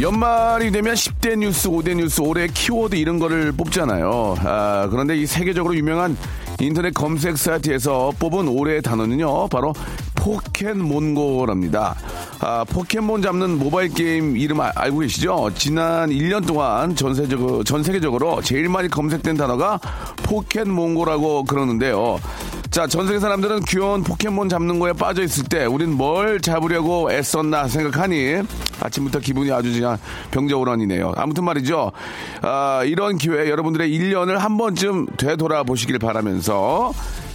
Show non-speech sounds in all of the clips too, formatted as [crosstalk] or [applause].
연말이 되면 10대 뉴스, 5대 뉴스, 올해 키워드 이런 거를 뽑잖아요. 아, 그런데 이 세계적으로 유명한 인터넷 검색 사이트에서 뽑은 올해의 단어는요, 바로 포켓몬고랍니다. 아, 포켓몬 잡는 모바일 게임 이름 아- 알고 계시죠? 지난 1년 동안 전 세계적으로, 전 세계적으로 제일 많이 검색된 단어가 포켓몬고라고 그러는데요. 자, 전 세계 사람들은 귀여운 포켓몬 잡는 거에 빠져 있을 때 우린 뭘 잡으려고 애썼나 생각하니 아침부터 기분이 아주 그냥 병자호란이네요. 아무튼 말이죠. 아, 이런 기회에 여러분들의 1년을 한 번쯤 되돌아보시길 바라면서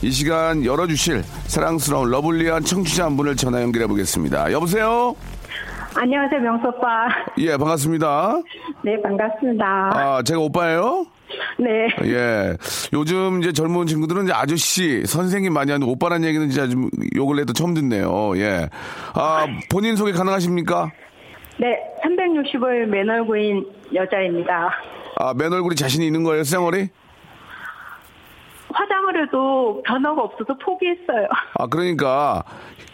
이 시간 열어주실 사랑스러운 러블리한 청취자 한 분을 전화 연결해 보겠습니다. 여보세요? 안녕하세요, 명수 오빠. 예, 반갑습니다. 네, 반갑습니다. 아, 제가 오빠예요? 네. 예. 요즘 이제 젊은 친구들은 이제 아저씨, 선생님 많이 하는 오빠란 얘기는 진짜 좀 요걸 내도 처음 듣네요. 예. 아, 본인 소개 가능하십니까? 네, 360을 맨 얼굴인 여자입니다. 아, 맨 얼굴이 자신이 있는 거예요, 쌩얼이? 화장을 해도 변화가 없어서 포기했어요. [laughs] 아, 그러니까,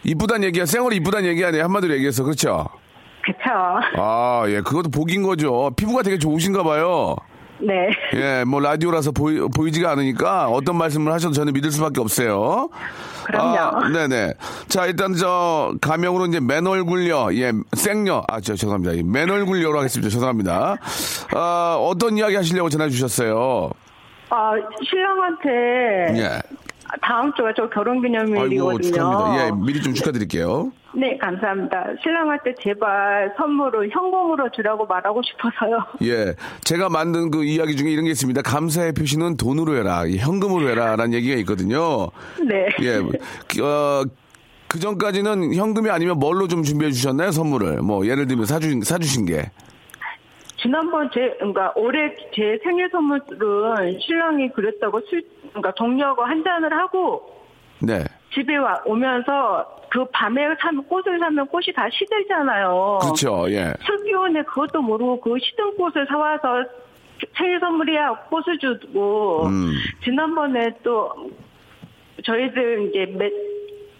이쁘단 얘기야. 쌩얼이 이쁘단 얘기 아니에요. 한마디로 얘기해서. 그렇죠? 그쵸? 아, 예. 그것도 복인 거죠. 피부가 되게 좋으신가 봐요. 네. 예, 뭐, 라디오라서 보이, 보이지가 않으니까 어떤 말씀을 하셔도 저는 믿을 수밖에 없어요. 그럼요. 아, 네네. 자, 일단 저, 가명으로 이제 맨 얼굴녀, 예, 생녀. 아, 저, 죄송합니다. 이맨 얼굴녀로 하겠습니다. 죄송합니다. 아, 어떤 이야기 하시려고 전화 주셨어요? 아, 신랑한테 예. 다음 주가 저 결혼 기념일이거든요. 아이고, 축하합니다. 예, 미리 좀 축하드릴게요. 네, 감사합니다. 신랑한테 제발 선물을 현금으로 주라고 말하고 싶어서요. 예. 제가 만든 그 이야기 중에 이런 게 있습니다. 감사의 표시는 돈으로 해라. 이 현금으로 해라. 라는 얘기가 있거든요. 네. 예. 어, 그 전까지는 현금이 아니면 뭘로 좀 준비해 주셨나요? 선물을. 뭐, 예를 들면 사주, 사주신 게. 지난번 제, 그러니까 올해 제 생일 선물은 신랑이 그랬다고 술, 그러니까 동료하고 한 잔을 하고 네. 집에 와, 오면서 그 밤에 사면 꽃을 사면 꽃이 다 시들잖아요. 그렇죠. 예. 술 기운에 그것도 모르고 그 시든 꽃을 사 와서 생일 선물이야 꽃을 주고 음. 지난번에 또 저희들 이제 매,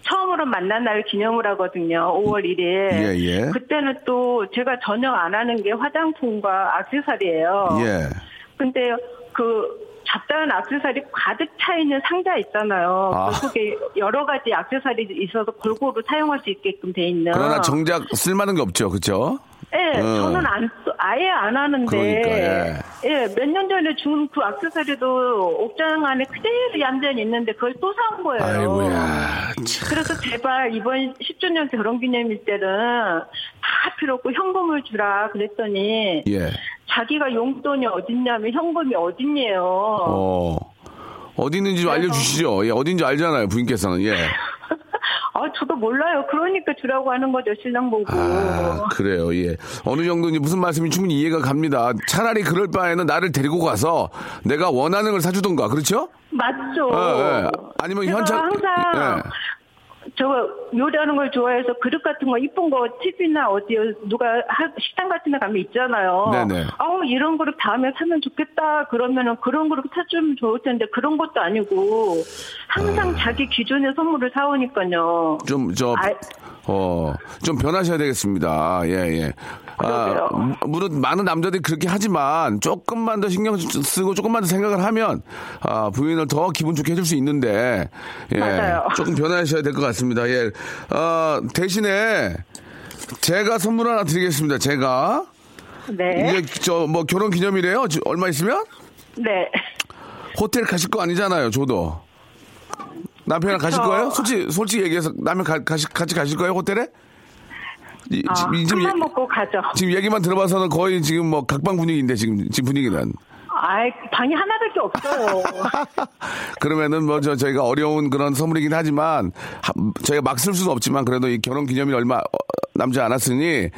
처음으로 만난 날 기념을 하거든요. 5월 1일. 예, 예. 그때는 또 제가 전혀 안 하는 게 화장품과 액세서리예요. 예. 근데 그 잡다한 액세서리 가득 차 있는 상자 있잖아요. 아. 그 속에 여러 가지 액세서리 있어서 골고루 사용할 수 있게끔 돼 있는. 그러나 정작 쓸만한 게 없죠. 그렇죠? 예, 어. 저는 안, 써- 아예 안 하는데. 그러니까, 예, 몇년 전에 준그 액세서리도 옥장 안에 그대로 얌전히 있는데 그걸 또산 거예요. 아이고야. 참. 그래서 제발 이번 10주년 결혼 기념일 때는 다 필요 없고 현금을 주라 그랬더니 예. 자기가 용돈이 어딨냐면 현금이 어딨냐요. 어. 어디 있는지 좀 알려주시죠. 예, 어딘지 알잖아요, 부인께서는. 예. [laughs] 아, 저도 몰라요. 그러니까 주라고 하는 거죠, 신랑 보고. 아, 그래요, 예. 어느 정도 이제 무슨 말씀인지 충분히 이해가 갑니다. 차라리 그럴 바에는 나를 데리고 가서 내가 원하는 걸 사주던가, 그렇죠? 맞죠. 예, 예. 아니면 현찰. 항상 예. 저 요리하는 걸 좋아해서 그릇 같은 거 이쁜 거 TV나 어디 누가 하- 식당 같은 데 가면 있잖아요. 네네. 아우 이런 그릇 다음에 사면 좋겠다. 그러면은 그런 그릇 사주면 좋을 텐데 그런 것도 아니고 항상 자기 기준의 선물을 사오니까요. 좀, 저, 아, 어, 좀 변하셔야 되겠습니다. 예, 예. 무- 물론 많은 남자들이 그렇게 하지만 조금만 더 신경 쓰고 조금만 더 생각을 하면 아, 부인을 더 기분 좋게 해줄 수 있는데 예, 맞아요. 조금 변하셔야 될 것 같습니다. 예, 어, 대신에 제가 선물 하나 드리겠습니다. 제가 네. 이제 저 뭐 결혼 기념일이에요. 저 얼마 있으면 네. 호텔 가실 거 아니잖아요. 저도 남편이랑 가실. 거예요? 솔직히 솔직히 얘기해서 남편 가, 가시, 같이 가실 거예요? 호텔에? 이- 아, 지금, 지금, 먹고 가죠. 지금 얘기만 들어봐서는 거의 지금 뭐 각방 분위기인데 지금 지금 분위기는 아이, 방이 하나밖에 없어요. [laughs] 그러면은 뭐 저 저희가 어려운 그런 선물이긴 하지만 하- 저희가 막 쓸 수는 없지만 그래도 이 결혼 기념일 얼마 어, 남지 않았으니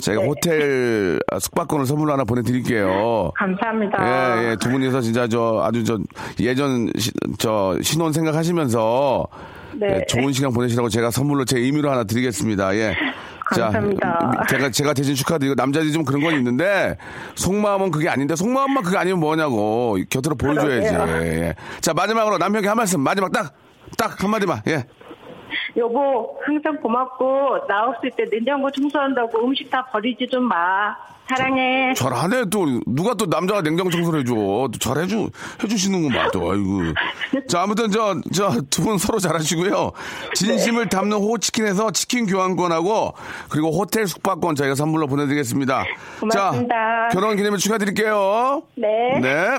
저희가 네. 호텔 아, 숙박권을 선물로 하나 보내드릴게요. 감사합니다. 예, 예, 두 분이서 진짜 저 아주 저 예전 시- 저 신혼 생각하시면서 네. 예, 좋은 시간 보내시라고 제가 선물로 제 의미로 하나 드리겠습니다. 예. 감사합니다. 자, 제가 제가 대신 축하드리고 남자들이 좀 그런 건 있는데 속마음은 그게 아닌데 속마음만 그게 아니면 뭐냐고 곁으로 보여줘야지. 그러게요. 예, 예. 자 마지막으로 남편께 한 말씀 마지막 딱 딱 한마디만 예. 여보, 항상 고맙고, 나 없을 때 냉장고 청소한다고 음식 다 버리지 좀 마. 사랑해. 잘하네 또 누가 또 남자가 냉장 청소를 해줘 또 잘해주 해주시는구만 또 아이고 [laughs] 자 아무튼 저저두 분 서로 잘하시고요 진심을 담는 호치킨에서 치킨 교환권하고 그리고 호텔 숙박권 저희가 선물로 보내드리겠습니다 고맙습니다. 자 결혼 기념일 축하드릴게요 네. 네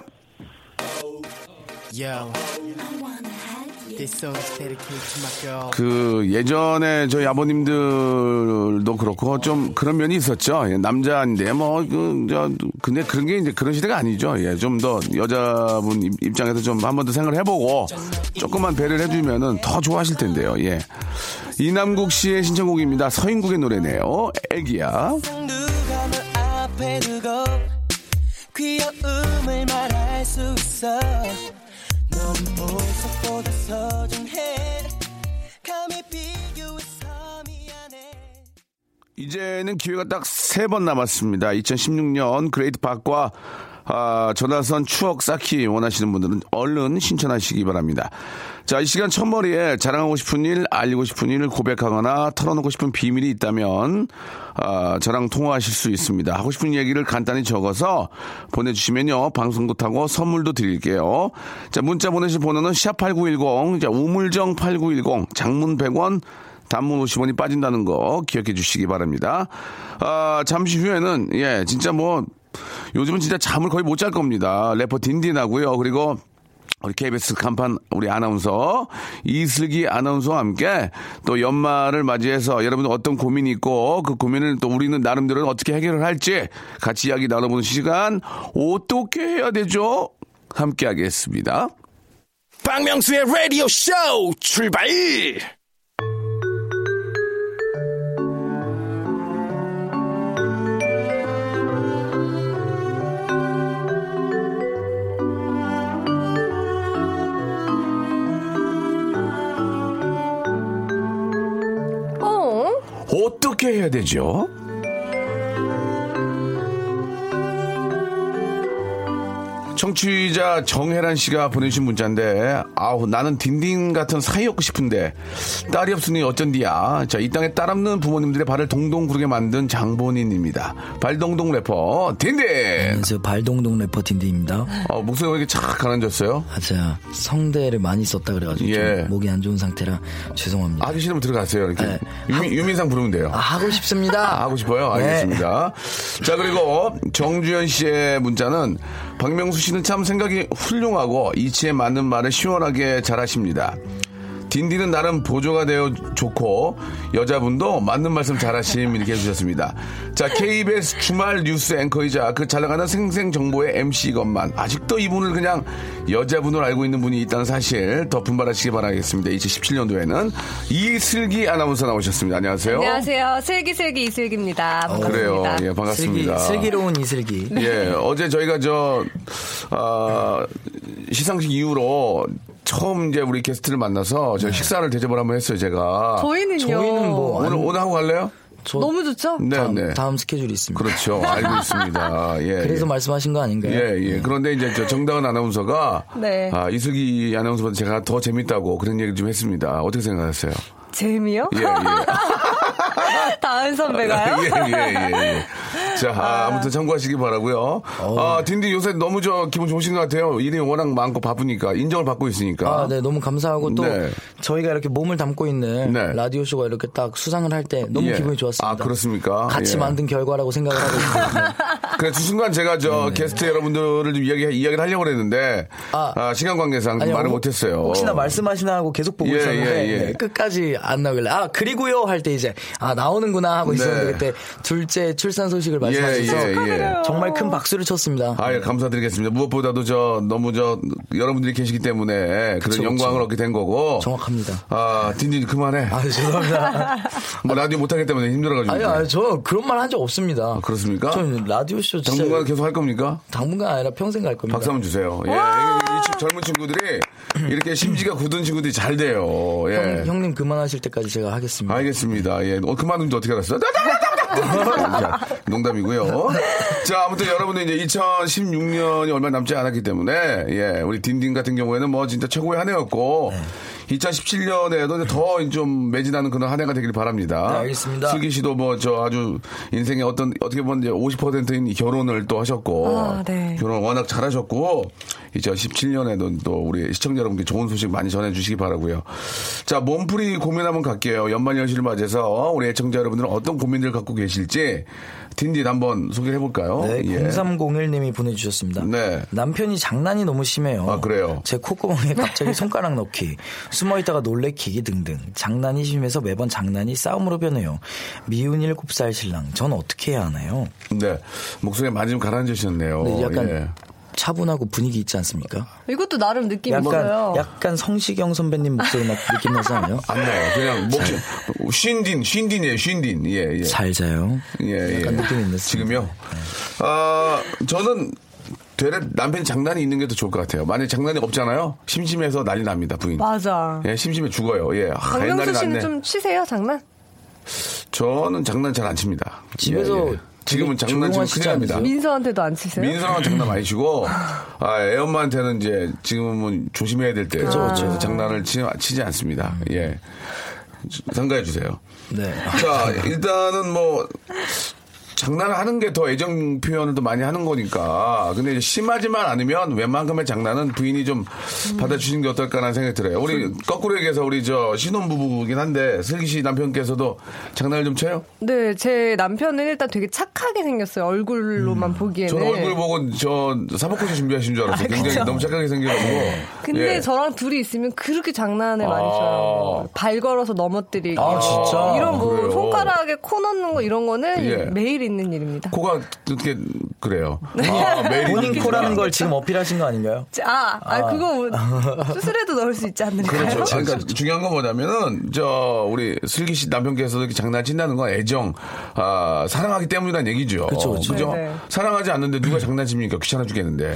Yo. 그 예전에 저희 아버님들도 그렇고 좀 그런 면이 있었죠. 예, 남자인데 뭐그저 근데 그런 게 이제 그런 시대가 아니죠. 예, 좀 더 여자분 입- 입장에서 좀 한 번 더 생각을 해보고 조금만 배려를 해주면은 더 좋아하실 텐데요. 예. 이남국 씨의 신청곡입니다. 서인국의 노래네요. 애기야. 귀여움을 말할 수 있어 이제는 기회가 딱 세 번 남았습니다. 2016년 Great 박과 아, 전화선 추억 쌓기 원하시는 분들은 얼른 신청하시기 바랍니다. 자, 이 시간 첫머리에 자랑하고 싶은 일, 알리고 싶은 일, 고백하거나 털어놓고 싶은 비밀이 있다면 아, 저랑 통화하실 수 있습니다. 하고 싶은 얘기를 간단히 적어서 보내주시면요. 방송도 타고 선물도 드릴게요. 자, 문자 보내실 번호는 샵8910, 자, 우물정 8910, 장문 100원, 단문 50원이 빠진다는 거 기억해 주시기 바랍니다. 아, 잠시 후에는, 예, 진짜 뭐, 요즘은 진짜 잠을 거의 못 잘 겁니다. 래퍼 딘딘하고요. 그리고 우리 KBS 간판 우리 아나운서 이슬기 아나운서와 함께 또 연말을 맞이해서 여러분들 어떤 고민이 있고 그 고민을 또 우리는 나름대로 어떻게 해결을 할지 같이 이야기 나눠보는 시간 어떻게 해야 되죠? 함께 하겠습니다. 박명수의 라디오 쇼 출발! 어떻게 해야 되죠? 청취자 정혜란 씨가 보내주신 문자인데, 아우, 나는 딘딘 같은 사이였고 싶은데, 딸이 없으니 어쩐디야. 자, 이 땅에 딸 없는 부모님들의 발을 동동 구르게 만든 장본인입니다. 발동동 래퍼, 딘딘! 안녕하세요. 발동동 래퍼 딘딘입니다. 어, 목소리가 왜 이렇게 착 가라앉았어요? 아, 제가 성대를 많이 썼다 그래가지고 예. 좀 목이 안 좋은 상태라 죄송합니다. 하기 싫으면 들어가세요. 이렇게. 네. 유민, 유민상 부르면 돼요. 아, 하고 싶습니다. 아, [laughs] 하고 싶어요? 네. 알겠습니다. 자, 그리고 정주현 씨의 문자는 박명수 씨는 참 생각이 훌륭하고 이치에 맞는 말을 시원하게 잘하십니다. 딘딘은 나름 보조가 되어 좋고 여자분도 맞는 말씀 잘하심 이렇게 해주셨습니다. 자 KBS 주말 뉴스 앵커이자 그 잘나가는 생생정보의 MC것만 아직도 이분을 그냥 여자분으로 알고 있는 분이 있다는 사실 더 분발하시기 바라겠습니다. 2017년도에는 이슬기 아나운서 나오셨습니다. 안녕하세요. 안녕하세요. 슬기슬기 이슬기입니다. 그래요. 반갑습니다. 예, 슬기, 반갑습니다. 슬기 로운 이슬기. 예, 어제 저희가 저, 아, 시상식 이후로 처음 이제 우리 게스트를 만나서 저 식사를 대접을 한번 했어요, 제가. 저희는요. 저희는 뭐 오늘, 오늘 하고 갈래요? 저 너무 좋죠? 네, 다음, 네. 다음 스케줄이 있습니다. 그렇죠. 알고 [laughs] 있습니다. 예. 그래서 예. 말씀하신 거 아닌가요? 예, 예. 그런데 이제 저 정다은 아나운서가 네. 아, 이슬기 아나운서보다 제가 더 재밌다고 그런 얘기를 좀 했습니다. 어떻게 생각하세요? 재미요? 예, 예. [laughs] 다은 선배가요? 예, 예, 예, 예. 자, 아, 아무튼 참고하시기 바라고요. 아, 딘디 요새 너무 저 기분 좋으신 것 같아요. 일이 워낙 많고 바쁘니까 인정을 받고 있으니까. 아, 네, 너무 감사하고 또 네. 저희가 이렇게 몸을 담고 있는 네. 라디오 쇼가 이렇게 딱 수상을 할 때 너무 예. 기분이 좋았습니다. 아, 그렇습니까? 같이 예. 만든 결과라고 생각을 하고 있거든요. [laughs] 그래, 두 순간 제가 저 게스트 여러분들을 좀 이야기, 이야기를 하려고 그랬는데, 아, 아. 시간 관계상 아니요, 말을 혹- 못했어요. 혹시나 말씀하시나 하고 계속 보고 예, 있었는데 예, 예. 네, 끝까지 안 나오길래 아 그리고요 할 때 이제 아 나오는구나 하고 있었는데 네. 그때 둘째 출산 소식을 예, 말씀하셔서 예, 예. 정말 큰 박수를 쳤습니다. 아, 예, 감사드리겠습니다. 무엇보다도 저, 너무 저, 여러분들이 계시기 때문에 그쵸, 그런 영광을 그쵸. 얻게 된 거고. 정확합니다. 아, 딘딘 그만해. 아 죄송합니다. [laughs] 뭐 라디오 못하기 때문에 힘들어가지고. 아니, 아니 저 그런 말 한 적 없습니다. 아, 그렇습니까? 전 라디오 쇼 진짜 당분간 계속 할 겁니까? 당분간 아니라 평생 갈 겁니다. 박수 한번 주세요. 예. 젊은 친구들이 이렇게 심지가 굳은 친구들이 잘 돼요. 예. 형, 님 그만하실 때까지 제가 하겠습니다. 알겠습니다. 예. 어, 그만둔 지 어떻게 알았어요? 자, 농담이고요. 자, 아무튼 여러분들 이제 2016년이 얼마 남지 않았기 때문에, 예, 우리 딘딘 같은 경우에는 뭐 진짜 최고의 한 해였고, 2017년에도 더 좀 매진하는 그런 한 해가 되길 바랍니다. 네, 알겠습니다. 슬기 씨도 뭐 저 아주 인생의 어떤 어떻게 보면 이제 50%인 결혼을 또 하셨고, 아, 네. 결혼 워낙 잘하셨고, 2017년에도 또 우리 시청자 여러분께 좋은 소식 많이 전해주시기 바라고요. 자, 몸풀이 고민 한번 갈게요. 연말 연시를 맞아서 우리 애청자 여러분들은 어떤 고민들을 갖고 계실지 딘딘 한번 소개해 볼까요? 네, 예. 0301님이 보내주셨습니다. 네. 남편이 장난이 너무 심해요. 아, 그래요? 제 콧구멍에 갑자기 손가락 넣기, 숨어있다가 놀래키기 등등. 장난이 심해서 매번 장난이 싸움으로 변해요. 미운 7살 신랑, 전 어떻게 해야 하나요? 네. 목소리가 많이 좀 가라앉으셨네요. 네, 약간 예. 차분하고 분위기 있지 않습니까? 이것도 나름 느낌 약간, 있어요. 약간 성시경 선배님 목소리 나- 느낌 나지 않아요? 안 나요. 그냥 목, 쉰딘, 쉰딘이에요, 쉰딘. 예, 예. 잘 자요. 예, 예. 약간 느낌이 있는데. 지금요? 아, 저는 되레 남편이 장난이 있는 게 더 좋을 것 같아요. 만약에 장난이 없잖아요? 심심해서 난리 납니다, 부인. 맞아. 예, 심심해 죽어요. 예. 아, 옛날에 씨는 낫네. 좀 치세요, 장난? 저는 장난 잘 안 칩니다. 집에서 예, 예. 지금은 장난 치면 조용하시지 큰일 납니다. 민서한테도 안 치세요? 민서랑은 장난 많이 치고, 아, 애 엄마한테는 이제 지금은 조심해야 될 때. 그쵸. 그래서 장난을 치, 치지 않습니다. 예. 상가해 주세요. 네. 자, 일단은 뭐, 장난을 하는 게 더 애정 표현을 더 많이 하는 거니까. 근데 심하지만 않으면 웬만큼의 장난은 부인이 좀 받아주시는 게 어떨까라는 생각이 들어요. 우리 거꾸로 얘기해서 우리 저 신혼부부긴 한데, 슬기 씨 남편께서도 장난을 좀 쳐요? 네, 제 남편은 일단 되게 착하게 생겼어요. 얼굴로만 보기에는. 저는 얼굴 보고 저 사법고시 준비하신 줄 알았어요. 아, 굉장히 그쵸? 너무 착하게 생겨가지고. [laughs] 근데 예. 저랑 둘이 있으면 그렇게 장난을 많이 아. 쳐요. 발 걸어서 넘어뜨리기. 아, 진짜? 이런 뭐 그래요? 손가락에 코 넣는 거 이런 거는 예. 매일 있는 일입니다. 코가 어떻게 그래요? 네. 아, 매일 본인 코라는. 걸 지금 어필하신 거 아닌가요? 아, 아, 그거 [laughs] 수술해도 넣을 수 있지 않을까요? 그렇죠. 아, 그러니까 중요한 건 뭐냐면은 저 우리 슬기 씨 남편께서도 이렇게 장난친다는 건 애정, 아, 사랑하기 때문이라는 얘기죠. 네, 네. 사랑하지 않는데 누가 장난칩니까? 귀찮아 죽겠는데.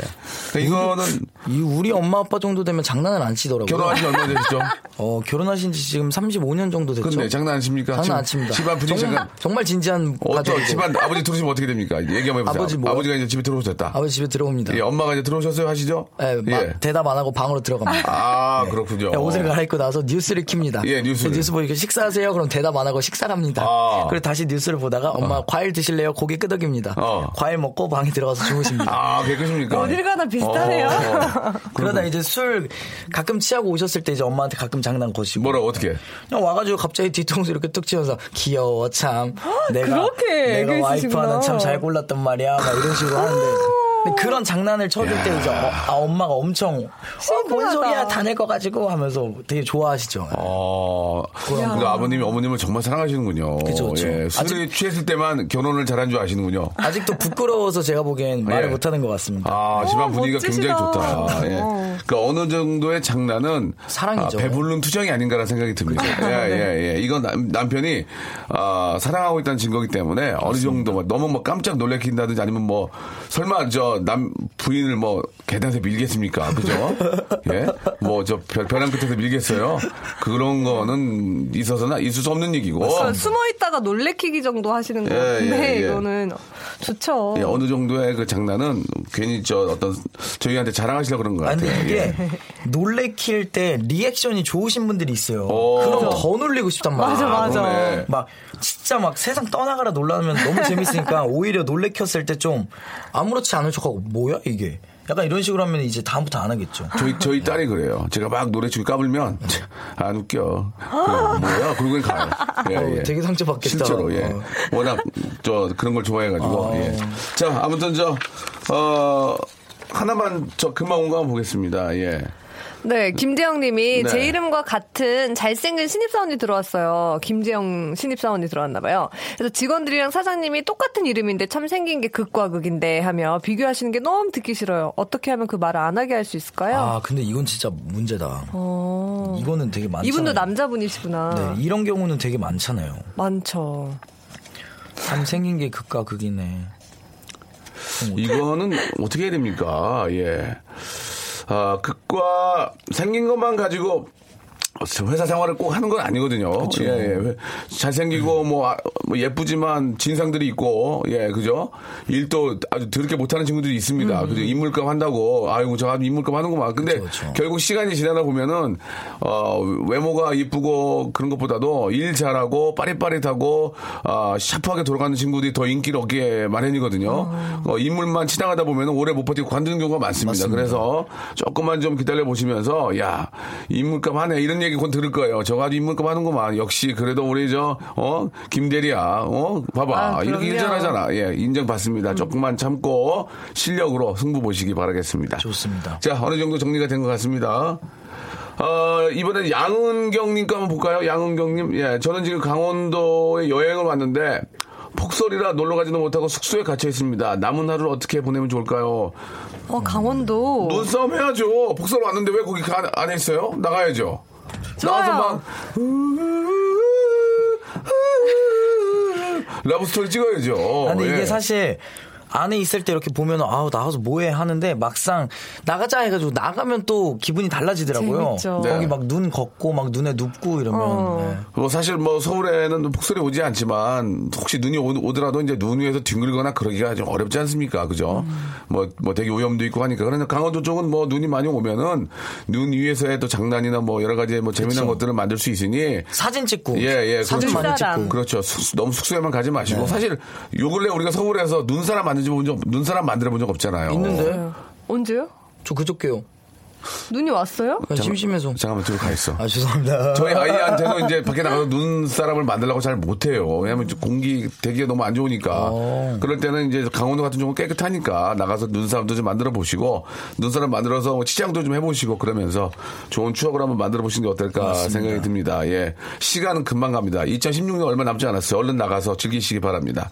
그러니까 이거는 이 우리 엄마 아빠 정도 되면 장난을 안 치더라고요. 결혼하신 지 얼마 되셨죠? 어, 결혼하신 지 지금 35년 정도 됐죠. 근데 장난 안 칩니까? 장난 안 칩니다. 집안 분위기 정말, 정말 진지한 어떤 가족이고. 집안 아버지 들어오시면 어떻게 됩니까? 얘기 한번 해보세요. 아버지 뭐- 아버지가 이제 집에 들어오셨다. 아버지 집에 들어옵니다. 예, 엄마가 이제 들어오셨어요 하시죠? 예, 마- 대답 안 하고 방으로 들어갑니다. 아, 그렇군요. 예, 옷을 갈아입고 나서 뉴스를 킵니다. 예, 뉴스를. 뉴스 보니까 식사하세요? 그럼 대답 안 하고 식사를 합니다. 아. 그리고 다시 뉴스를 보다가 엄마 과일 드실래요? 고개 끄덕입니다. 어. 과일 먹고 방에 들어가서 주무십니다. 아, 깨끗습니까? 어딜 가나 비슷하네요. 어, [laughs] 그러다 이제 술 가끔 취하고 오셨을 때 이제 엄마한테 가끔 장난 거시고. 뭐라고 어떻게? 그냥 와가지고 갑자기 뒤통수 이렇게 뚝 치면서 귀여워 참. 내가 그렇게 내가. 와이프 하나 참 잘 골랐단 말이야. 막 이런 식으로 하는데. 그런 장난을 쳐줄 때 이제 어, 아, 엄마가 엄청 어, 뭔. 소리야 다 낼 거 가지고 하면서 되게 좋아하시죠. 어, 그러니까 아버님이 어머님을 정말 사랑하시는군요. 그쵸, 그쵸. 예, 술이 취했을 때만 결혼을 잘한 줄 아시는군요. 아직도 부끄러워서 제가 보기엔 말을 예. 못하는 것 같습니다. 아, 집안 어, 분위기가 멋지시다. 굉장히 좋다. 예. 어. 그 어느 정도의 장난은 사랑이죠. 아, 배부른 투정이 아닌가라는 생각이 듭니다. 예, 예, 예. 이건 남, 남편이 아, 사랑하고 있다는 증거기 때문에 어느 정도 뭐 너무 뭐 깜짝 놀래킨다든지 아니면 뭐 설마 저남 부인을 뭐 계단에서 밀겠습니까? 그죠? 예? 뭐 저 벼랑 끝에서 밀겠어요? 그런 거는 있어서는 있을 수 없는 얘기고. 그러니까 숨어 있다가 놀래키기 정도 하시는 거 예, 같은데 예, 예. 이거는 좋죠. 예, 어느 정도의 그 장난은 괜히 저 어떤 저희한테 자랑하시려고 그런 것 아니 같아요. 예. 이게 놀래킬 때 리액션이 좋으신 분들이 있어요. 오. 그럼 더 놀리고 싶단 말이에요. 맞아, 맞아. 그러네. 막 진짜 막 세상 떠나가라 놀라면 너무 재밌으니까 오히려 놀래켰을 때 좀 아무렇지 않은 척 하고 뭐야 이게 약간 이런 식으로 하면 이제 다음부터 안 하겠죠. 저희 저희 딸이 그래요. 제가 막 노래 주고 까불면 안 웃겨. 그래, 뭐야? 그러고 가요. 예, 어, 예. 되게 상처받겠다. 실제로 예. 어. 워낙 저 그런 걸 좋아해가지고. 어. 예. 자 아무튼 저 어. 하나만 저 금방 온거 한번 보겠습니다. 예. 네, 김재영 님이 네. 제 이름과 같은 잘생긴 신입사원이 들어왔어요. 김재영 신입사원이 들어왔나봐요. 그래서 직원들이랑 사장님이 똑같은 이름인데 참 생긴 게 극과 극인데 하며 비교하시는 게 너무 듣기 싫어요. 어떻게 하면 그 말을 안 하게 할 수 있을까요? 아 근데 이건 진짜 문제다. 어. 이거는 되게 많잖아요. 이분도 남자분이시구나. 네, 이런 경우는 되게 많잖아요. 많죠. 참 생긴 게 극과 극이네. 이거는 어떻게 해야 됩니까? 예. 아, 극과 생긴 것만 가지고 회사 생활을 꼭 하는 건 아니거든요. 예, 예. 잘생기고 뭐, 아, 뭐 예쁘지만 진상들이 있고 예 그죠 일도 아주 더럽게 못하는 친구들이 있습니다. 그죠 인물값 한다고 아이고 저 인물값 하는구만. 근데 그렇죠. 결국 시간이 지나다 보면은 어 외모가 이쁘고 그런 것보다도 일 잘하고 빠릿빠릿하고 아 샤프하게 돌아가는 친구들이 더 인기를 얻기에 마련이거든요. 어, 인물만 치당하다 보면은 오래 못 버티고 관두는 경우가 많습니다. 맞습니다. 그래서 조금만 좀 기다려 보시면서 야 인물값 하네 이런 얘기 곧 들을 거예요. 저 가지고 인물값 하는구만. 역시 그래도 우리 저 어 김대리야. 어 봐봐 아, 이렇게. 인정하잖아. 예 인정받습니다. 조금만 참고 실력으로 승부 보시기 바라겠습니다. 좋습니다. 자 어느 정도 정리가 된 것 같습니다. 어, 이번엔 양은경님 거 한번 볼까요? 양은경님. 예, 저는 지금 강원도에 여행을 왔는데, 폭설이라 놀러 가지도 못하고 숙소에 갇혀 있습니다. 남은 하루를 어떻게 보내면 좋을까요? 어, 강원도. 눈싸움 해야죠. 폭설 왔는데 왜 거기 가- 안에 있어요? 나가야죠. 나가서 막, 러브스토리 찍어야죠. 예. 이게 사실 안에 있을 때 이렇게 보면 아우 나가서 뭐해 하는데 막상 나가자 해가지고 나가면 또 기분이 달라지더라고요. 재밌죠. 거기 네. 막눈 걷고 막 눈에 눕고 이러면 어. 네. 뭐 사실 뭐 서울에는 폭설이 오지 않지만 혹시 눈이 오- 오더라도 이제 눈 위에서 뒹굴거나 그러기가 좀 어렵지 않습니까? 그죠? 뭐, 뭐 되게 오염도 있고 하니까. 그러나 강원도 쪽은 뭐 눈이 많이 오면은 눈 위에서의 또 장난이나 뭐 여러 가지 뭐 재미난 그쵸. 것들을 만들 수 있으니 사진 찍고 예, 예, 사진 그렇죠. 많이. 찍고 그렇죠. 숙- 너무 숙소에만 가지 네. 마시고 사실 요 근래 우리가 서울에서 눈사람 만들 지본 적, 눈사람 만들어 본 적 없잖아요. 있는데 언제요? 저 그저께요. 눈이 왔어요? 그냥 심심해서 잠깐만 들고 가 있어. 아 죄송합니다. 저희 아이한테도 이제 [laughs] 밖에 나가서 눈사람을 만들려고 잘 못해요. 왜냐면 공기 대기가 너무 안 좋으니까. 어. 그럴 때는 이제 강원도 같은 경우는 깨끗하니까 나가서 눈사람도 좀 만들어 보시고 눈사람 만들어서 뭐 치장도 좀 해보시고 그러면서 좋은 추억을 한번 만들어 보시는 게 어떨까 생각이 듭니다. 예. 시간은 금방 갑니다. 2016년 얼마 남지 않았어요. 얼른 나가서 즐기시기 바랍니다.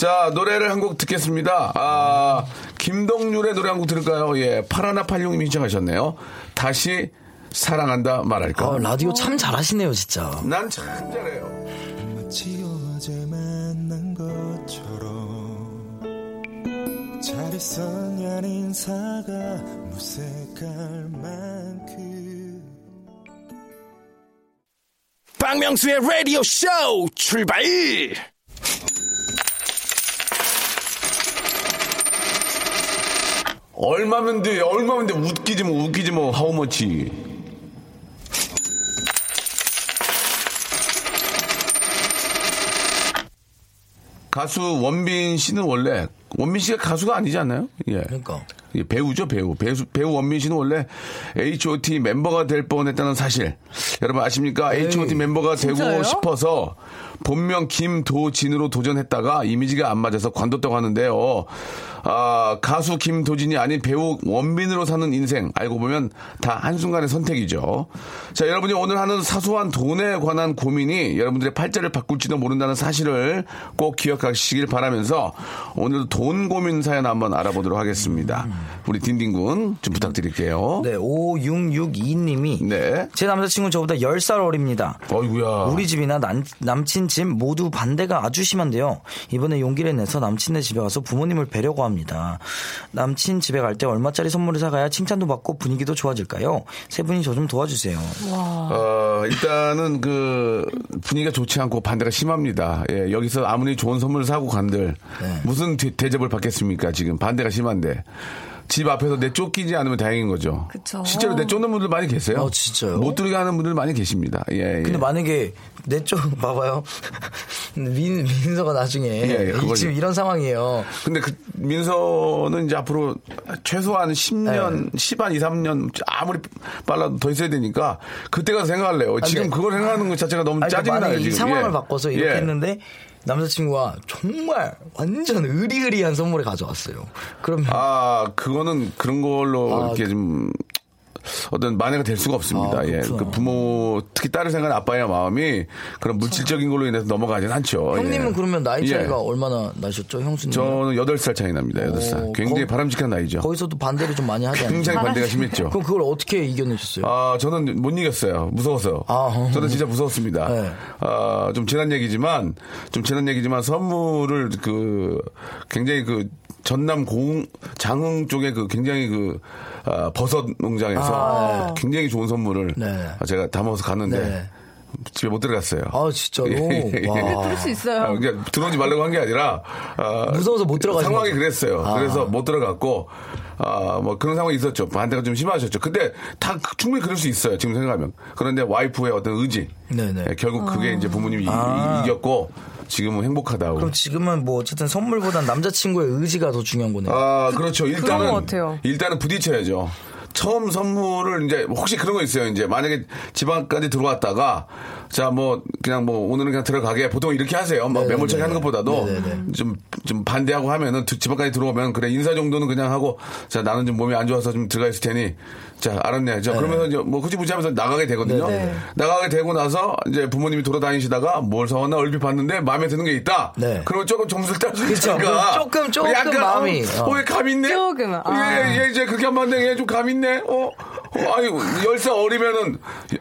자, 노래를 한 곡 듣겠습니다. 아, 김동률의 노래 한 곡 들을까요? 예. 파라나 86님이 신청하셨네요. 다시 사랑한다 말할까? 아, 라디오 참 잘하시네요 진짜. 난 참 잘해요. 마치 어제 만난 것처럼 잘 있었냐는 인사가 무색할 만큼 박명수의 라디오 쇼 출발! 얼마면 돼? 얼마면 돼? 웃기지 뭐, 웃기지 뭐, how much. 가수 원빈 씨는 원래 원빈 씨가 가수가 아니지 않나요? 예. 그러니까. 예, 배우죠, 배우. 배우, 배우 원빈 씨는 원래 H.O.T 멤버가 될 뻔했다는 사실. 여러분 아십니까? H.O.T 멤버가 되고 진짜요? 싶어서 본명 김도진으로 도전했다가 이미지가 안 맞아서 관뒀다고 하는데요. 아, 가수 김도진이 아닌 배우 원빈으로 사는 인생. 알고 보면 다 한순간의 선택이죠. 자, 여러분이 오늘 하는 사소한 돈에 관한 고민이 여러분들의 팔자를 바꿀지도 모른다는 사실을 꼭 기억하시길 바라면서 오늘도 돈 고민 사연 한번 알아보도록 하겠습니다. 우리 딘딘군 좀 부탁드릴게요. 네, 5662님이 네. 제 남자친구 저보다 10살 어립니다. 어이구야. 우리 집이나 남, 남친 집 모두 반대가 아주 심한데요. 이번에 용기를 내서 남친네 집에 가서 부모님을 뵈려고 합니다. 남친 집에 갈 때 얼마짜리 선물을 사가야 칭찬도 받고 분위기도 좋아질까요? 세 분이 저 좀 도와주세요. 어, 일단은 그 분위기가 좋지 않고 반대가 심합니다. 예, 여기서 아무리 좋은 선물 사고 간들 네. 무슨 대, 대접을 받겠습니까? 지금 반대가 심한데. 집 앞에서 내쫓기지 않으면 다행인 거죠. 그쵸. 실제로 내쫓는 분들 많이 계세요. 어, 진짜요? 못 들게 하는 분들 많이 계십니다. 예, 예. 근데 만약에 내쪽 [laughs] 봐봐요. 민 민서가 나중에 예, 그거지. 지금 이런 상황이에요. 근데 그 민서는 이제 앞으로 최소한 10년, 네. 10한 2, 3년 아무리 빨라도 더 있어야 되니까 그때가 생각할래요. 지금 근데- 그걸 생각하는 것 자체가 너무 아니, 그러니까 짜증나요. 지금. 상황을 예. 바꿔서 이렇게 예. 했는데 남자친구가 정말 완전 의리의리한 선물을 가져왔어요. 그러면 아, 그거는 그런 걸로 아, 이렇게 좀 어떤 만회가 될 수가 없습니다. 아, 예. 그 부모, 특히 딸을 생각하는 아빠의 마음이 그런 물질적인 걸로 인해서 넘어가진 않죠. 형님은 예. 그러면 나이 차이가 예. 얼마나 나셨죠, 형수님? 저는 8살 차이 납니다. 8살. 오, 굉장히 거- 바람직한 나이죠. 거기서도 반대를 좀 많이 하지 않나요? 굉장히 반대가 심했죠. 그럼 그걸 어떻게 이겨내셨어요? 아, 저는 못 이겼어요. 무서워서. 아, 저는 진짜 무서웠습니다. 네. 아, 좀 지난 얘기지만, 좀 지난 얘기지만 선물을 그, 굉장히 그, 전남 공, 장흥 쪽에 그 굉장히 그, 아, 버섯 농장에서 굉장히 좋은 선물을 네. 제가 담아서 갔는데 네. 집에 못 들어갔어요. 아, 진짜로? 예, 예, 예. 와. 그럴 수 있어요. 아, 그러니까 들어오지 말라고 한 게 아니라 아, 무서워서 못 들어가신 상황이 거죠? 그랬어요. 아. 그래서 못 들어갔고 아, 뭐 그런 상황이 있었죠. 반대가 좀 심하셨죠. 근데 다 충분히 그럴 수 있어요. 지금 생각하면. 그런데 와이프의 어떤 의지. 네네. 예, 결국 그게 이제 부모님이 이- 아. 이, 겼고 지금은 행복하다고. 그럼 지금은 뭐 어쨌든 선물보단 남자친구의 의지가 더 중요한 거네요. 아, 그렇죠. 일단은 것 같아요. 일단은 부딪혀야죠. 처음 선물을 이제 혹시 그런 거 있어요. 이제 만약에 집안까지 들어왔다가 자 뭐 그냥 뭐 오늘은 그냥 들어가게 보통 이렇게 하세요. 뭐 네네네. 매몰차게 하는 것보다도 네네네. 좀 좀 반대하고 하면은 드- 집안까지 들어오면 그래 인사 정도는 그냥 하고 자 나는 좀 몸이 안 좋아서 좀 들어가 있을 테니 자 알았네. 자 그러면서 이제 뭐 흐지부지 하면서 나가게 되거든요. 네네. 나가게 되고 나서 이제 부모님이 돌아다니시다가 뭘 사왔나 얼핏 봤는데 마음에 드는 게 있다. 네. 그러면 조금 점수를 그쵸. 있으니까 조금, 조금 약간, 마음이, 어, 어. 어, 얘감 있네. 조금, 아. 예, 얘 이제 그렇게 한번 하는데 얘좀 감 있네. 어, 어 아니 열살 어리면은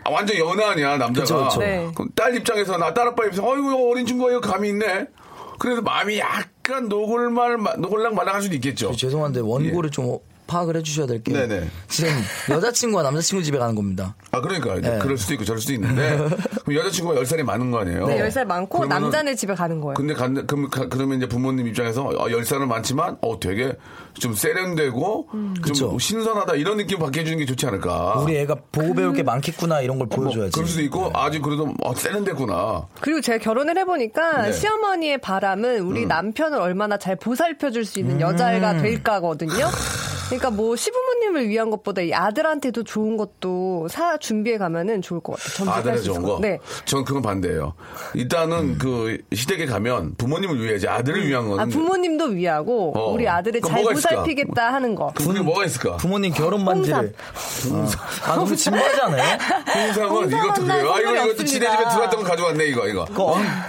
완전 연하 아니야 남자가. 그쵸, 그쵸. 네. 그럼 딸 입장에서 나 딸 아빠 입장에서 어이구 어린 친구가 이거 감이 있네. 그래서 마음이 약간 노골말 노골랑 말랑할 수도 있겠죠. 저 죄송한데 원고를 좀 파악을 해주셔야 될 게. 예. 네네. 지금 여자친구와 남자친구 집에 가는 겁니다. 아 그러니까 네. 그럴 수도 있고 저럴 수도 있는데 그럼 여자친구가 열 살이 많은 거 아니에요. 네, 10살 많고 그러면은- 남자네 집에 가는 거예요. 근데 간, 그럼, 가- 그러면 이제 부모님 입장에서 어, 열 살은 많지만 어 되게 좀 세련되고 좀 그쵸. 신선하다 이런 느낌 받게 해주는 게 좋지 않을까. 우리 애가 보고 배울 게 많겠구나 이런 걸 아. 뭐, 보여줘야지. 그럴 수도 있고 아직 그래도 어, 세련됐구나. 그리고 제가 결혼을 해보니까 네. 시어머니의 바람은 우리 남편을 얼마나 잘 보살펴줄 수 있는 여자애가 될까거든요. 그러니까 뭐시 부모님을 위한 것보다 이 아들한테도 좋은 것도 사 준비해 가면은 좋을 것 같아요. 딸수 좋은 거. 것 같아요. 네. 전 그건 반대예요. 일단은 그 시댁에 가면 부모님을 위해야지 아들을 위한 거는 아 부모님도 위하고 어. 우리 아들을 잘? 보살피겠다 하는 거. 그게 뭐가 있을까? 부모님 결혼 반지를. 아, 너무 진부하지 않아요? 홍삼은 홍삼 이것도 그래요. 아, 이거, 이것도 지네. 집에 들어왔던 거 가져왔네, 이거, 이거.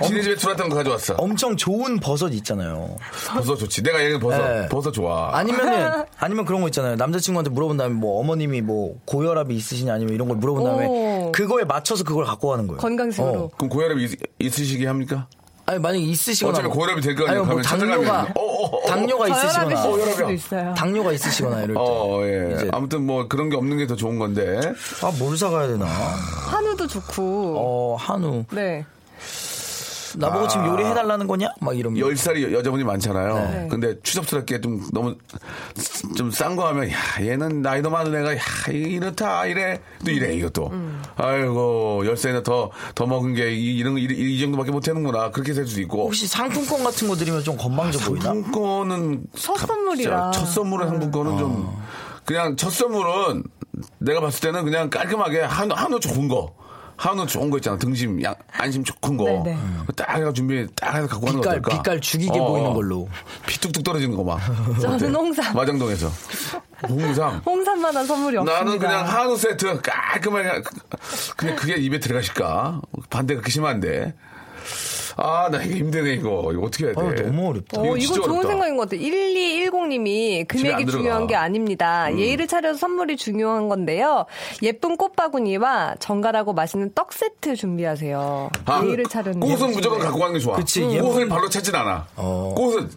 지네 집에 들어왔던 거 가져왔어. 엄청 좋은 버섯 있잖아요. 버섯 좋지. 내가 얘기한 버섯. 네. 버섯 좋아. 아니면은 [laughs] 아니면 그런 거 있잖아요. 남자친구한테 물어본 다음에 뭐 어머님이 뭐 고혈압이 있으시냐 아니면 이런 걸 물어본 다음에 오. 그거에 맞춰서 그걸 갖고 가는 거예요. 건강식으로. 어. 그럼 고혈압이 있, 있으시게 합니까? 아니 만약 에 있으시거나 어차피 뭐- 고혈압이 될 거 아니에요. 뭐. 당뇨가 어, 어, 어, 어. 당뇨가 있으시거나 있어요. 당뇨가 있으시거나 이럴 때 어, 예. 이제- 아무튼 뭐 그런 게 없는 게 더 좋은 건데. 아 뭘 사가야 되나? 한우도 좋고. 어 한우 네. 나보고 지금 아. 요리해달라는 거냐? 막 이러면 열살이 여자분이 많잖아요. 네. 근데 추접스럽게 좀 너무 좀 싼 거 하면, 야, 얘는 나이 도 많은 애가, 야, 이렇다, 이래. 또 이래, 이것도. 음. 아이고, 열 살이나 더, 더 먹은 게 이, 이런, 거, 이, 이 정도밖에 못 하는구나. 그렇게 될 수도 있고. 혹시 상품권 같은 거 드리면 좀 건방져 보이나? 상품권은 첫 가- 선물이라. 첫 선물은 상품권은 좀 그냥 첫 선물은 내가 봤을 때는 그냥 깔끔하게 한우 한우 좋은 거. 한우 좋은 거 있잖아. 등심, 양, 안심 좋은 거. 네네. 딱 해서 준비, 딱 해서 갖고 가는 거 빛깔 어떨까? 빛깔 죽이게 어, 보이는 어. 걸로. 피 뚝뚝 떨어지는 거 막. [laughs] 저는 어때? 홍삼. 마장동에서. 홍삼. [laughs] 홍삼만한 선물이 없습니다. 나는 그냥 한우 세트 깔끔하게. 근데 그게 입에 들어가실까? 반대 그렇게 심한데. 아, 나 이거 힘드네, 이거. 이거 어떻게 해야 돼? 아, 너무 어렵다. 어, 이거 좋은 어렵다. 생각인 것 같아요. 1210님이 집에 안 금액이. 중요한 게 아닙니다. 음. 예의를 차려서 선물이 중요한 건데요. 예쁜 꽃바구니와 정갈하고 맛있는 떡 세트 준비하세요. 아, 예의를 차려는 꽃은 게 무조건. 갖고 가는 게 좋아. 그치, 꽃을 발로 찾진 않아. 어. 꽃은,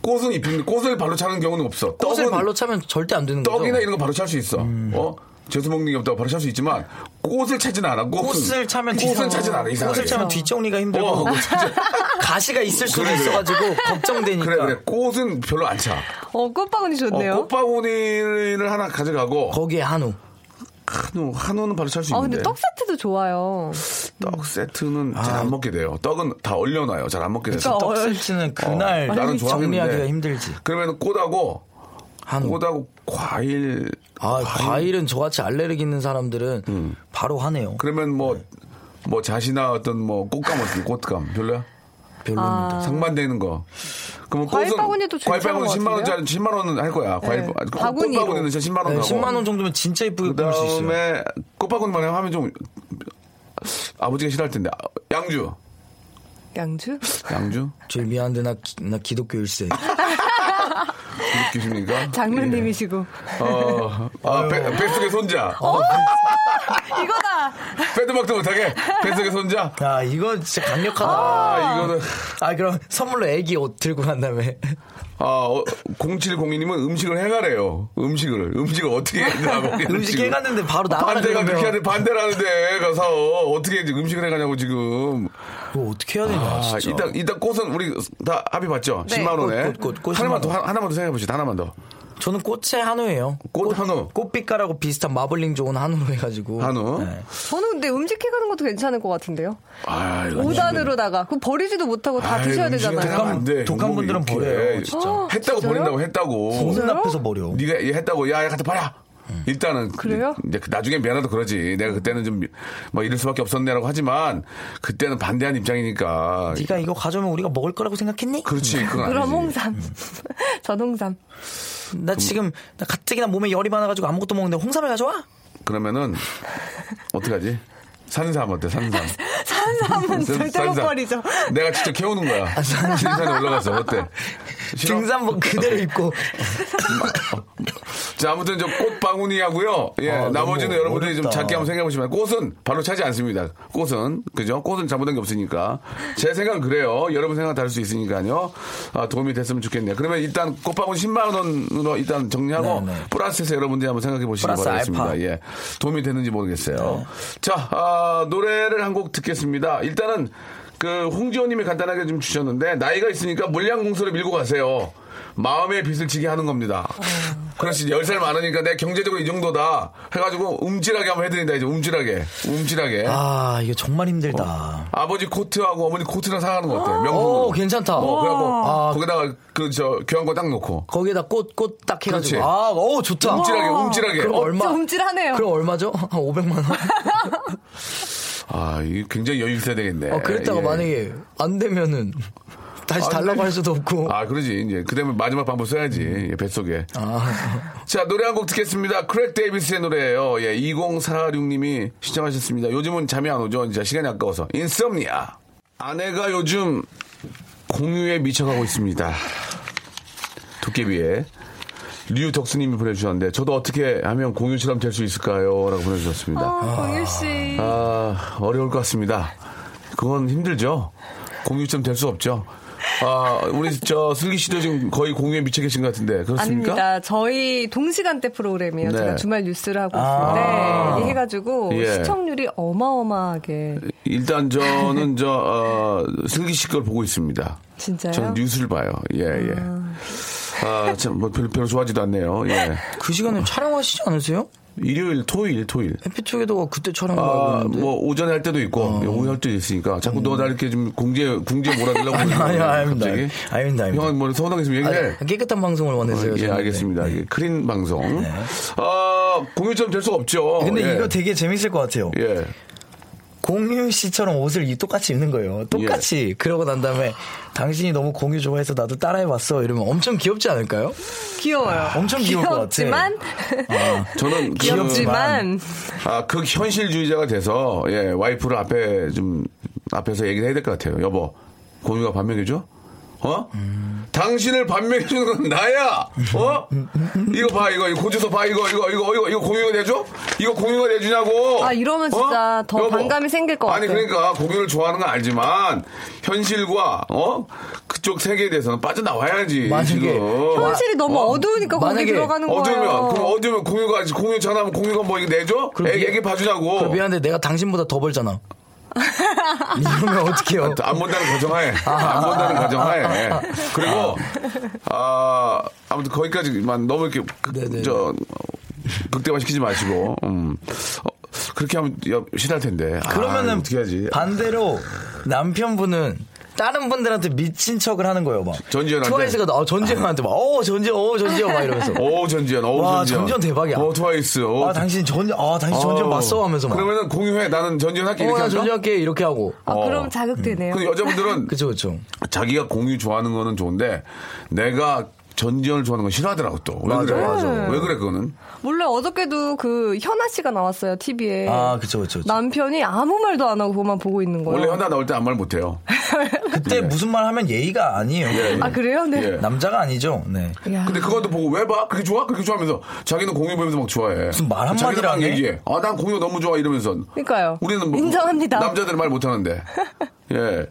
꽃은 입히는데 꽃을 발로 차는 경우는 없어. 꽃을 떡은 발로 차면 절대 안 되는 거죠. 떡이나 이런 거 바로 찰 수 있어. 어? 재수 먹는 게 없다고 바로 찰 수 있지만 꽃을 찾진 않아. 꽃은, 꽃을 차면 꽃은 뒤- 찾진 않아. 이상하게. 꽃을 차면 뒷정리가 힘들고 어, 꽃을 찾- [laughs] 가시가 있을 수도 그래, 그래. 있어가지고 걱정되니까. 그래 그래. 꽃은 별로 안 차. 어, 꽃바구니 좋네요. 어, 꽃바구니를 하나 가져가고 거기에 한우. 한우 한우는 바로 찰수 아, 있는데 근데 떡 세트도 좋아요. 떡 세트는 잘안 먹게 돼요. 떡은 다 얼려놔요. 잘 안 먹게 돼서. 그러니까 떡 어, 세트는 그날 어, 나는. 정리하기가 힘들지. 그러면 꽃하고 한우. 꽃하고 과일 아, 과일 은 저같이 알레르기 있는 사람들은 바로 하네요. 그러면 뭐뭐 자시나 어떤 뭐 꽃감 어떻게 꽃감 별로야? 별로입니다. 상반되는 거. 그러면 과일 꽃은 바구니도 과일 바구니 것 10만 원짜리 같은데요? 10만 원은 할 거야. 과일 네. 바- 꽃 바구니로. 바구니는 진짜 10만 원 네, 하고. 10만 원 정도면 진짜 이쁘게 꾸밀 수 있어요. 그다음에 꽃바구니만 하면 좀 아버지가 싫어할 텐데 아, 양주 양주? 양주 저희 미안한데 나, 기- 나 기독교 일세. [laughs] 기독교십니까? 장로님이시고. 어, 아, 배, 뱃속의 손자. [laughs] 이거다! 빼도 박도 못하게 뱃속의 손자. 야, 이거 진짜 강력하다. 아, 이거는 아, 그럼 선물로 애기 옷 들고 간 다음에. 아, 어, 0702님은 음식을 해가래요. 음식을. 음식을 어떻게 해? 음식 해갔는데 바로 나가라 반대가. 그렇게 하는데 반대를 하는데 가서 어떻게 이제 음식을 해가냐고 지금. 이거 어떻게 해야 되냐, 아, 진짜. 일단, 일단 꽃은 우리 다 합의 봤죠? 네. 10만원에. 꽃, 꽃, 꽃, 하나만 10만 더, 하나만 더 생각해봅시다. 하나만 더. 저는 꽃의 한우예요. 꽃 한우. 꽃빛깔하고 비슷한 마블링 좋은 한우로 해가지고. 한우. 네. 저는 근데 음식 해가는 것도 괜찮을 것 같은데요. 아, 이거 5단으로다가. 그거 버리지도 못하고 다 아이, 드셔야 되잖아요. 독한 행복이 분들은. 버려요, 진짜. 아, 했다고 진짜요? 버린다고 했다고. 보는 앞에서 버려. 네가 얘 했다고 야, 야 갖다 버려. 일단은 그래요? 이제 그 나중에 미안하다 그러지. 내가 그때는 좀 뭐 이럴 수밖에 없었네라고 하지만 그때는 반대한 입장이니까. 네가 이거 가져오면 우리가 먹을 거라고 생각했니? 그렇지. 그건 [laughs] 그럼 아니지. 홍삼. [laughs] 전 홍삼. 나 지금 나 가뜩이나 몸에 열이 많아가지고 아무것도 먹는데 홍삼을 가져와? 그러면은 어떡하지? 산삼 어때? 산삼. [laughs] 산삼은 절대 못 버리죠. 내가 직접 캐오는 거야. 산산에 올라가서 어때? 등산복 그대로 입고 [laughs] 자, 아무튼 저 꽃바구니 하고요. 예, 아, 나머지는 여러분들이 좀 어렵다. 작게 한번 생각해 보시면 꽃은 바로 차지 않습니다. 꽃은 그죠? 꽃은 잘못한 게 없으니까 제 생각은 그래요. 여러분 생각 은 다를 수 있으니까요. 아, 도움이 됐으면 좋겠네요. 그러면 일단 꽃바구니 10만 원으로 일단 정리하고 네, 네. 플러스해서 여러분들이 한번 생각해 보시기 바라겠습니다. 알파. 네. 예, 도움이 됐는지 모르겠어요. 자, 아, 노래를 한 곡 듣겠습니다. 일단은 그 홍지호님이 간단하게 좀 주셨는데 나이가 있으니까 물량 공수를 밀고 가세요. 마음의 빚을 지게 하는 겁니다. 그렇지, 10살 많으니까 내 경제적으로 이 정도다. 해가지고 움찔하게 한번 해드린다, 이제 움찔하게. 움찔하게. 아 이거 정말 힘들다. 아버지 코트하고 어머니 코트랑 사가는 거 어때? 명품. 오 괜찮다. 어, 그래갖고 아. 거기다가 그 저 교환권 딱 놓고. 거기에다 꽃 꽃 딱 해가지고 그렇지. 아오 좋다. 움찔하게, 움찔하게. 그럼 어, 얼마? 진짜 움찔하네요. 그럼 얼마죠? [laughs] 한 500만 원. [laughs] 아, 이게 굉장히 여유 있어야 되겠네. 어, 그랬다가 예. 만약에 안 되면은 다시 안 달라고 할 수도 없고. 아, 그러지. 이제 그 다음에 마지막 방법 써야지. 예, 뱃속에. 아. [laughs] 자, 노래 한 곡 듣겠습니다. 크레이그 데이비드의 노래예요. 예, 2046님이 신청하셨습니다. 요즘은 잠이 안 오죠. 진짜 시간이 아까워서. Insomnia. 아내가 요즘 공유에 미쳐가고 있습니다. 도깨비에. 류덕수님이 보내주셨는데, 저도 어떻게 하면 공유처럼 될 수 있을까요? 라고 보내주셨습니다. 어, 공유 씨. 아, 어려울 것 같습니다. 그건 힘들죠. 공유처럼 될 수 없죠. 아, 우리 저 슬기 씨도 지금 거의 공유에 미쳐 계신 것 같은데 그렇습니까? 아닙니다. 저희 동시간대 프로그램이에요. 네. 제가 주말 뉴스를 하고 아. 있는데 해가지고 예. 시청률이 어마어마하게 일단 저는 저 어, 슬기 씨 걸 보고 있습니다. 진짜요? 저는 뉴스를 봐요. 예, 예. 아, 참, 뭐, 별로, 별로 좋아하지도 않네요. 예. 그 시간에 촬영하시지 않으세요? 일요일, 토요일, 토요일. 해피투게더도 그때 촬영하고 아. 뭐, 오전에 할 때도 있고, 오후에 할 때도 있으니까, 자꾸 너 나 이렇게 좀 궁지, 궁지 몰아주려고. 아니, 아니, 아닙니다. 갑자기. 아닙니다, 아닙니다. 형은 뭐, 서운하게 있으면 얘기해. 아니, 깨끗한 방송을 원해서요. 예, 저는. 알겠습니다. 네. 이게 clean 방송. 아, 공유점 될 수가 없죠. 근데 예. 이거 되게 재밌을 것 같아요. 예. 공유 씨처럼 옷을 이- 똑같이 입는 거예요. 똑같이. 그러고 난 다음에 당신이 너무 공유 좋아해서 나도 따라해봤어. 이러면 엄청 귀엽지 않을까요? 귀여워요. 엄청 귀여울 것 같아. 귀엽지만 저는 그- 귀엽지만 아, 극현실주의자가 돼서, 예, 와이프를 앞에 좀, 앞에서 얘기를 해야 될 것 같아요. 여보, 공유가 반명해줘? 어? 당신을 반명해주는 건 나야. 어? 이거 봐, 이거, 이거 고주서 봐, 이거, 이거, 이거, 이거, 이거 공유가 내줘? 이거 공유가 내주냐고. 아, 이러면 진짜 더 여보. 반감이 생길 것 아니, 같아요. 그러니까 공유를 좋아하는 건 알지만 현실과 어 그쪽 세계에 대해서는 빠져나와야지. 만약에 지금. 현실이 너무 어? 어두우니까 거기 들어가는 거예요. 어두우면 그럼 어두우면 공유가 공유 전화하면 공유가 뭐 이거 내줘? 그럼 애기, 봐주냐고. 그럼 미안한데 내가 당신보다 더 벌잖아. 이러면 어떡해요? 안 본다는 가정하에. 안 본다는 가정하에. 그리고 아 아무튼 거기까지만 너무 이렇게 그- 네네. 저 어, 극대화 시키지 마시고 음. 어, 그렇게 하면 야, 싫할 텐데. 아, 그러면은 어떻게 하지? 반대로 남편분은 다른 분들한테 미친 척을 하는 거예요, 막. 전지현한테? 트와이스가 나- 어, 전지현한테 막, 어, 전지현, 어, 전지현, 막 이러면서. 오 전지현 오 와, 전지현 전지현 대박이야. 오 트와이스 오 아, 당신 전, 아, 당신 전지현 어. 봤어? 하면서 막. 그러면은 공유해 나는 전지현 할게 어, 이렇게 나 할까? 전지현 할게, 이렇게 하고. 아, 어. 그럼 자극되네요. 그 여자분들은 그쵸, 그쵸. 자기가 공유 좋아하는 거는 좋은데 내가 전지현을 좋아하는 건 싫어하더라고 또. 왜 맞아, 그래? 맞아. 왜 그래 그거는? 원래 어저께도 그 현아 씨가 나왔어요, TV에. 아, 그쵸, 그쵸. 그쵸. 남편이 아무 말도 안 하고 그만 보고 있는 거예요. 원래 현아 나올 때 아무 말 못해요. [laughs] 그때 무슨 말 하면 예의가 아니에요. 아, 그래요? 네. 예. 남자가 아니죠. 네. 야. 근데 그것도 보고 왜 봐? 그렇게 좋아? 그렇게 좋아하면서 자기는 공유 보면서 막 좋아해. 무슨 말 해? 얘기해. 아, 난 공유 너무 좋아 이러면서. 그러니까요. 우리는 뭐 인정합니다. 남자들은 말 못하는데. [laughs] 예.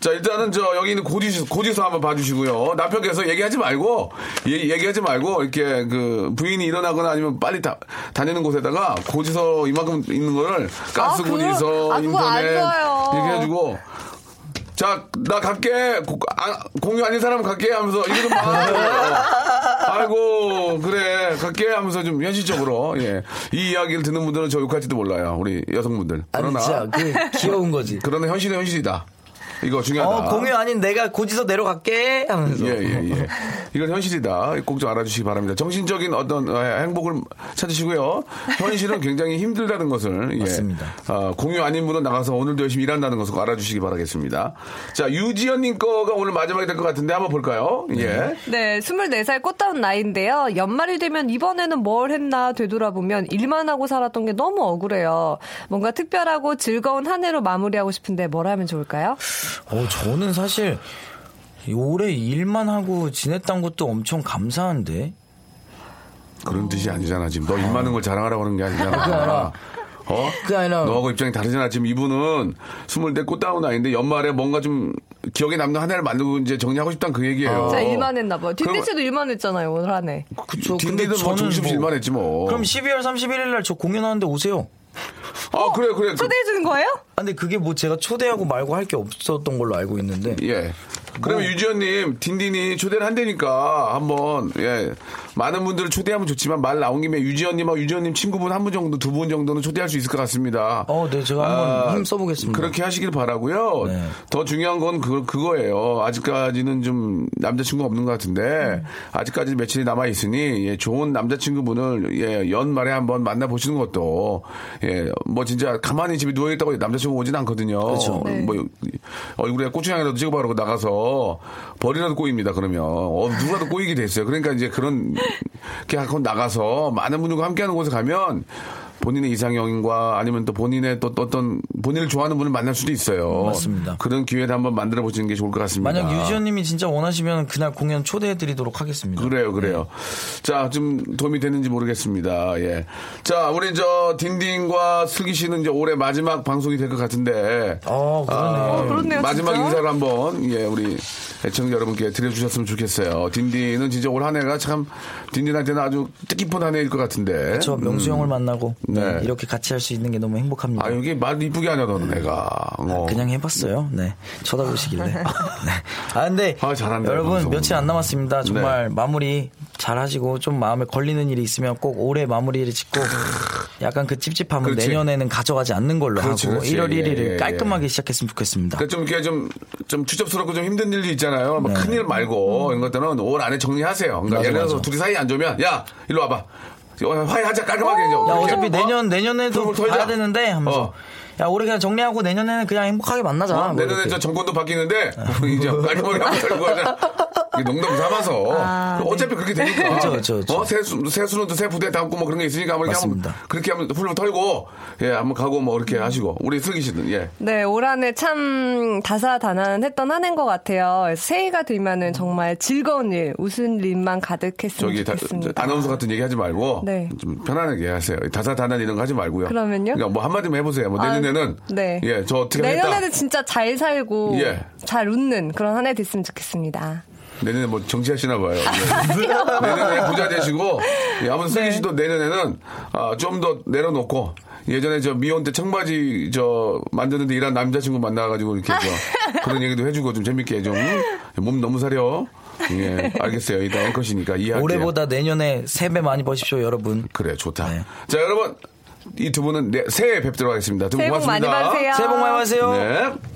자, 일단은 저 여기 있는 고지서, 고지서 한번 봐주시고요. 남편께서 얘기하지 말고, 얘기, 얘기하지 말고, 이렇게 그 부인이 일어나거나 아니면 빨리 다, 다니는 곳에다가 고지서 이만큼 있는 거를 가스 아, 고지서, 아, 인터넷. 이렇게 해가지고, 자, 나 갈게. 고- 아, 공유 아닌 사람 갈게 하면서 이거 좀 봐. 아이고, 그래. 갈게 하면서 좀 현실적으로, 예. 이 이야기를 듣는 분들은 저 욕할지도 몰라요. 우리 여성분들. 아니, 그러나, 진짜, 그, 귀여운 거지. 그러나 현실은 현실이다. 이거 중요하다. 어, 공유 아닌 내가 고지서 내려갈게 하면서. 예, 예, 예. 이건 현실이다. 꼭 좀 알아주시기 바랍니다. 정신적인 어떤 어, 행복을 찾으시고요. 현실은 굉장히 힘들다는 것을. 예. 맞습니다. 어, 공유 아닌 분은 나가서 오늘도 열심히 일한다는 것을 꼭 알아주시기 바라겠습니다. 자, 유지연님 거가 오늘 마지막이 될 것 같은데 한번 볼까요? 예. 네, 24살 꽃다운 나이인데요. 연말이 되면 이번에는 뭘 했나 되돌아보면 일만 하고 살았던 게 너무 억울해요. 뭔가 특별하고 즐거운 한 해로 마무리하고 싶은데 뭘 하면 좋을까요? 어, 저는 사실 올해 일만 하고 지냈던 것도 엄청 감사한데. 그런 뜻이 아니잖아. 지금 너일 많은 걸 자랑하라고 하는 게 아니잖아. 어? 그게 아니라 너하고 입장이 다르잖아. 지금 이분은 24 꽃다운 아이인데 연말에 뭔가 좀 기억에 남는 한 해를 만들고 이제 정리하고 싶다는 그 얘기예요. 자, 일만 했나 봐요. 그럼- 뒷대 씨도 일만 했잖아요, 오늘 한 해. 그쵸. 근데 딘딘은 뭐 저는 정신없이 일만 했지 뭐. 그럼 12월 31일 날 저 공연하는데 오세요. 아, 그래, 그래. 그- 초대해주는 거예요? 아, 근데 그게 뭐 제가 초대하고 말고 할 게 없었던 걸로 알고 있는데. 예. 그러면 뭐. 유지현님, 딘딘이 초대를 한다니까 한번, 예. 많은 분들을 초대하면 좋지만 말 나온 김에 유지현님하고 유지현님 친구분 한 분 정도, 두 분 정도는 초대할 수 있을 것 같습니다. 어, 네, 제가 한번 힘 써보겠습니다. 그렇게 하시길 바라고요 네. 더 중요한 건 그, 그거예요. 아직까지는 좀 남자친구가 없는 것 같은데, 음. 아직까지 며칠이 남아 있으니, 예, 좋은 남자친구분을, 예, 연말에 한번 만나보시는 것도, 예, 뭐 진짜 가만히 집에 누워 있다고 남자친구 오진 않거든요. 그렇죠. 네. 뭐, 얼굴에 고추장이라도 찍어바르고 나가서, 벌이라도 꼬입니다, 그러면. 어, 누가도 꼬이게 됐어요. 그러니까 이제 그런, 게 하고 나가서 많은 분들과 함께하는 곳에 가면, 본인의 이상형과 아니면 또 본인의 또 어떤 본인을 좋아하는 분을 만날 수도 있어요. 맞습니다. 그런 기회를 한번 만들어 보시는 게 좋을 것 같습니다. 만약 유지현님이 진짜 원하시면 그날 공연 초대해드리도록 하겠습니다. 그래요, 그래요. 자, 좀 도움이 되는지 모르겠습니다. 예. 자, 우리 저 딘딘과 슬기 씨는 이제 올해 마지막 방송이 될 것 같은데. 어, 그러네. 어, 그렇네요, 마지막 진짜. 인사를 한번 예, 우리 애청자 여러분께 드려주셨으면 좋겠어요. 딘딘은 진짜 올 한 해가 참 딘딘한테는 아주 뜻깊은 한 해일 것 같은데. 저 명수 형을 만나고 네. 네, 이렇게 같이 할 수 있는 게 너무 행복합니다. 아, 여기 말 이쁘게 하냐, 너는 내가. 어. 그냥 해봤어요. 네. 쳐다보시길래. [laughs] 네. 아, 근데. 아, 잘한다, 여러분, 방송. 며칠 안 남았습니다. 정말 마무리 잘 하시고, 좀 마음에 걸리는 일이 있으면 꼭 올해 마무리를 짓고, 약간 그 찝찝함은 그렇지. 내년에는 가져가지 않는 걸로 그렇지, 하고, 그렇지. 1월 1일을 예, 예, 깔끔하게 시작했으면 좋겠습니다. 그러니까 좀 이렇게 좀, 좀 추접스럽고 좀 힘든 일도 있잖아요. 뭐 네. 큰일 말고, 이런 것들은 올 안에 정리하세요. 그러니까 맞아, 예를 들어서. 둘이 사이 안 좋으면, 야, 일로 와봐. 어, 화해하자, 깔끔하게. 이제 야. 어차피 어? 내년, 내년에도 그걸 털자. 봐야 되는데 하면서. 어. 야, 우리 그냥 정리하고 내년에는 그냥 행복하게 만나자. 어? 뭐 내년에 이렇게. 저 정권도 바뀌는데, [laughs] 이제 깔끔하게 한번 털고 가자. 이게 농담 삼아서. 아, 네. 어차피 그렇게 되니까. 그쵸, 그쵸, 그쵸. 어, 세수, 세수는 새 부대 담고 뭐 그런 게 있으니까 한번 이렇게 맞습니다. 한번 그렇게 한번 훌훌 털고, 예, 한번 가고 뭐 그렇게 하시고. 우리 슬기 씨는, 예. 네, 올 한해 참 다사다난했던 한 해인 것 같아요. 새해가 되면은 정말 즐거운 일, 웃은 일만 가득했으면 저기 다, 좋겠습니다. 아나운서 같은 얘기 하지 말고 네. 좀 편안하게 하세요. 다사다난 이런 거 하지 말고요. 그러면요? 그러니까 뭐 한마디만 해보세요. 뭐 아, 내년에는 네. 예, 저 어떻게 내년에는 하겠다. 진짜 잘 살고 예. 잘 웃는 그런 한 해 됐으면 좋겠습니다. 내년에 뭐 정치하시나 봐요. 예. 내년에 부자 되시고 예, 아무튼 네. 씨도 내년에는 아, 좀 더 내려놓고 예전에 저 미혼 때 청바지 저 만드는데 일한 남자친구 만나가지고 이렇게 저 [laughs] 그런 얘기도 해주고 좀 재밌게 좀 몸 너무 사려. 예, 알겠어요. 일단 앵커시니까 이해할게요. 올해보다 내년에 세배 많이 버십시오, 여러분. 그래 좋다. 네. 자 여러분 이 두 분은 내, 새해 뵙도록 하겠습니다. 두분 새해 복 많이 고맙습니다. 받으세요. 새해 복 많이 받으세요. 네.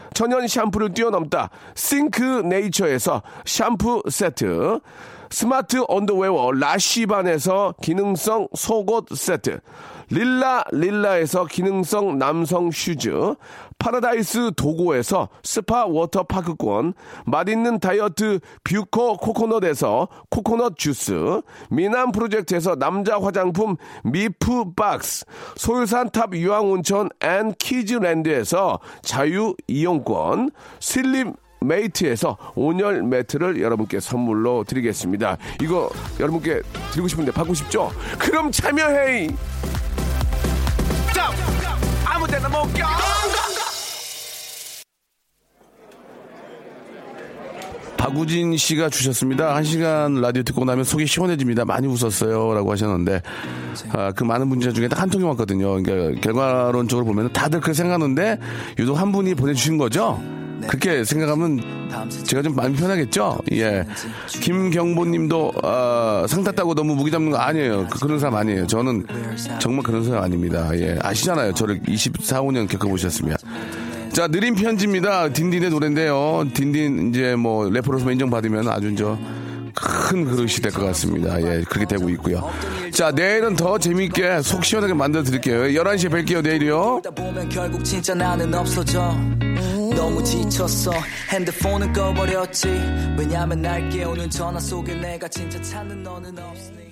천연 샴푸를 뛰어넘다. 싱크 네이처에서 샴푸 세트, smart underwear 라쉬반에서 기능성 속옷 세트, 릴라 릴라에서 기능성 남성 shoes, 파라다이스 도고에서 스파 워터파크권, 맛있는 다이어트 뷰코 코코넛에서 코코넛 주스, 미남 프로젝트에서 남자 화장품 미프 박스, 소요산 탑 유황온천 and 키즈랜드에서 자유 이용권, 슬림 메이트에서 온열 매트를 여러분께 선물로 드리겠습니다. 이거 여러분께 드리고 싶은데 받고 싶죠? 그럼 참여해! 아무 데나 못 껴! 박우진 씨가 주셨습니다. 한 시간 라디오 듣고 나면 속이 시원해집니다. 많이 웃었어요. 라고 하셨는데, 아, 그 많은 문자 중에 딱 한 통이 왔거든요. 그러니까 결과론적으로 보면 다들 그렇게 생각하는데, 유독 한 분이 보내주신 거죠? 그렇게 생각하면 제가 좀 마음이 편하겠죠? 예. 김경보 님도, 아, 상 탔다고 너무 무기 잡는 거 아니에요. 그- 그런 사람 아니에요. 저는 정말 그런 사람 아닙니다. 예. 아시잖아요. 저를 24, 5년 겪어보셨으면. 자, 느린 편지입니다. 딘딘의 노래인데요. 딘딘 이제 뭐 래퍼로서 인정받으면 아주 저 큰 그릇이 될 것 같습니다. 예, 그렇게 되고 있고요. 자, 내일은 더 재밌게 속 시원하게 만들어 드릴게요. 11시에 뵐게요, 내일이요. 너무 지쳤어 핸드폰은 꺼버렸지 왜냐면 날 깨우는 전화 속에 내가 진짜 찾는 너는 없으니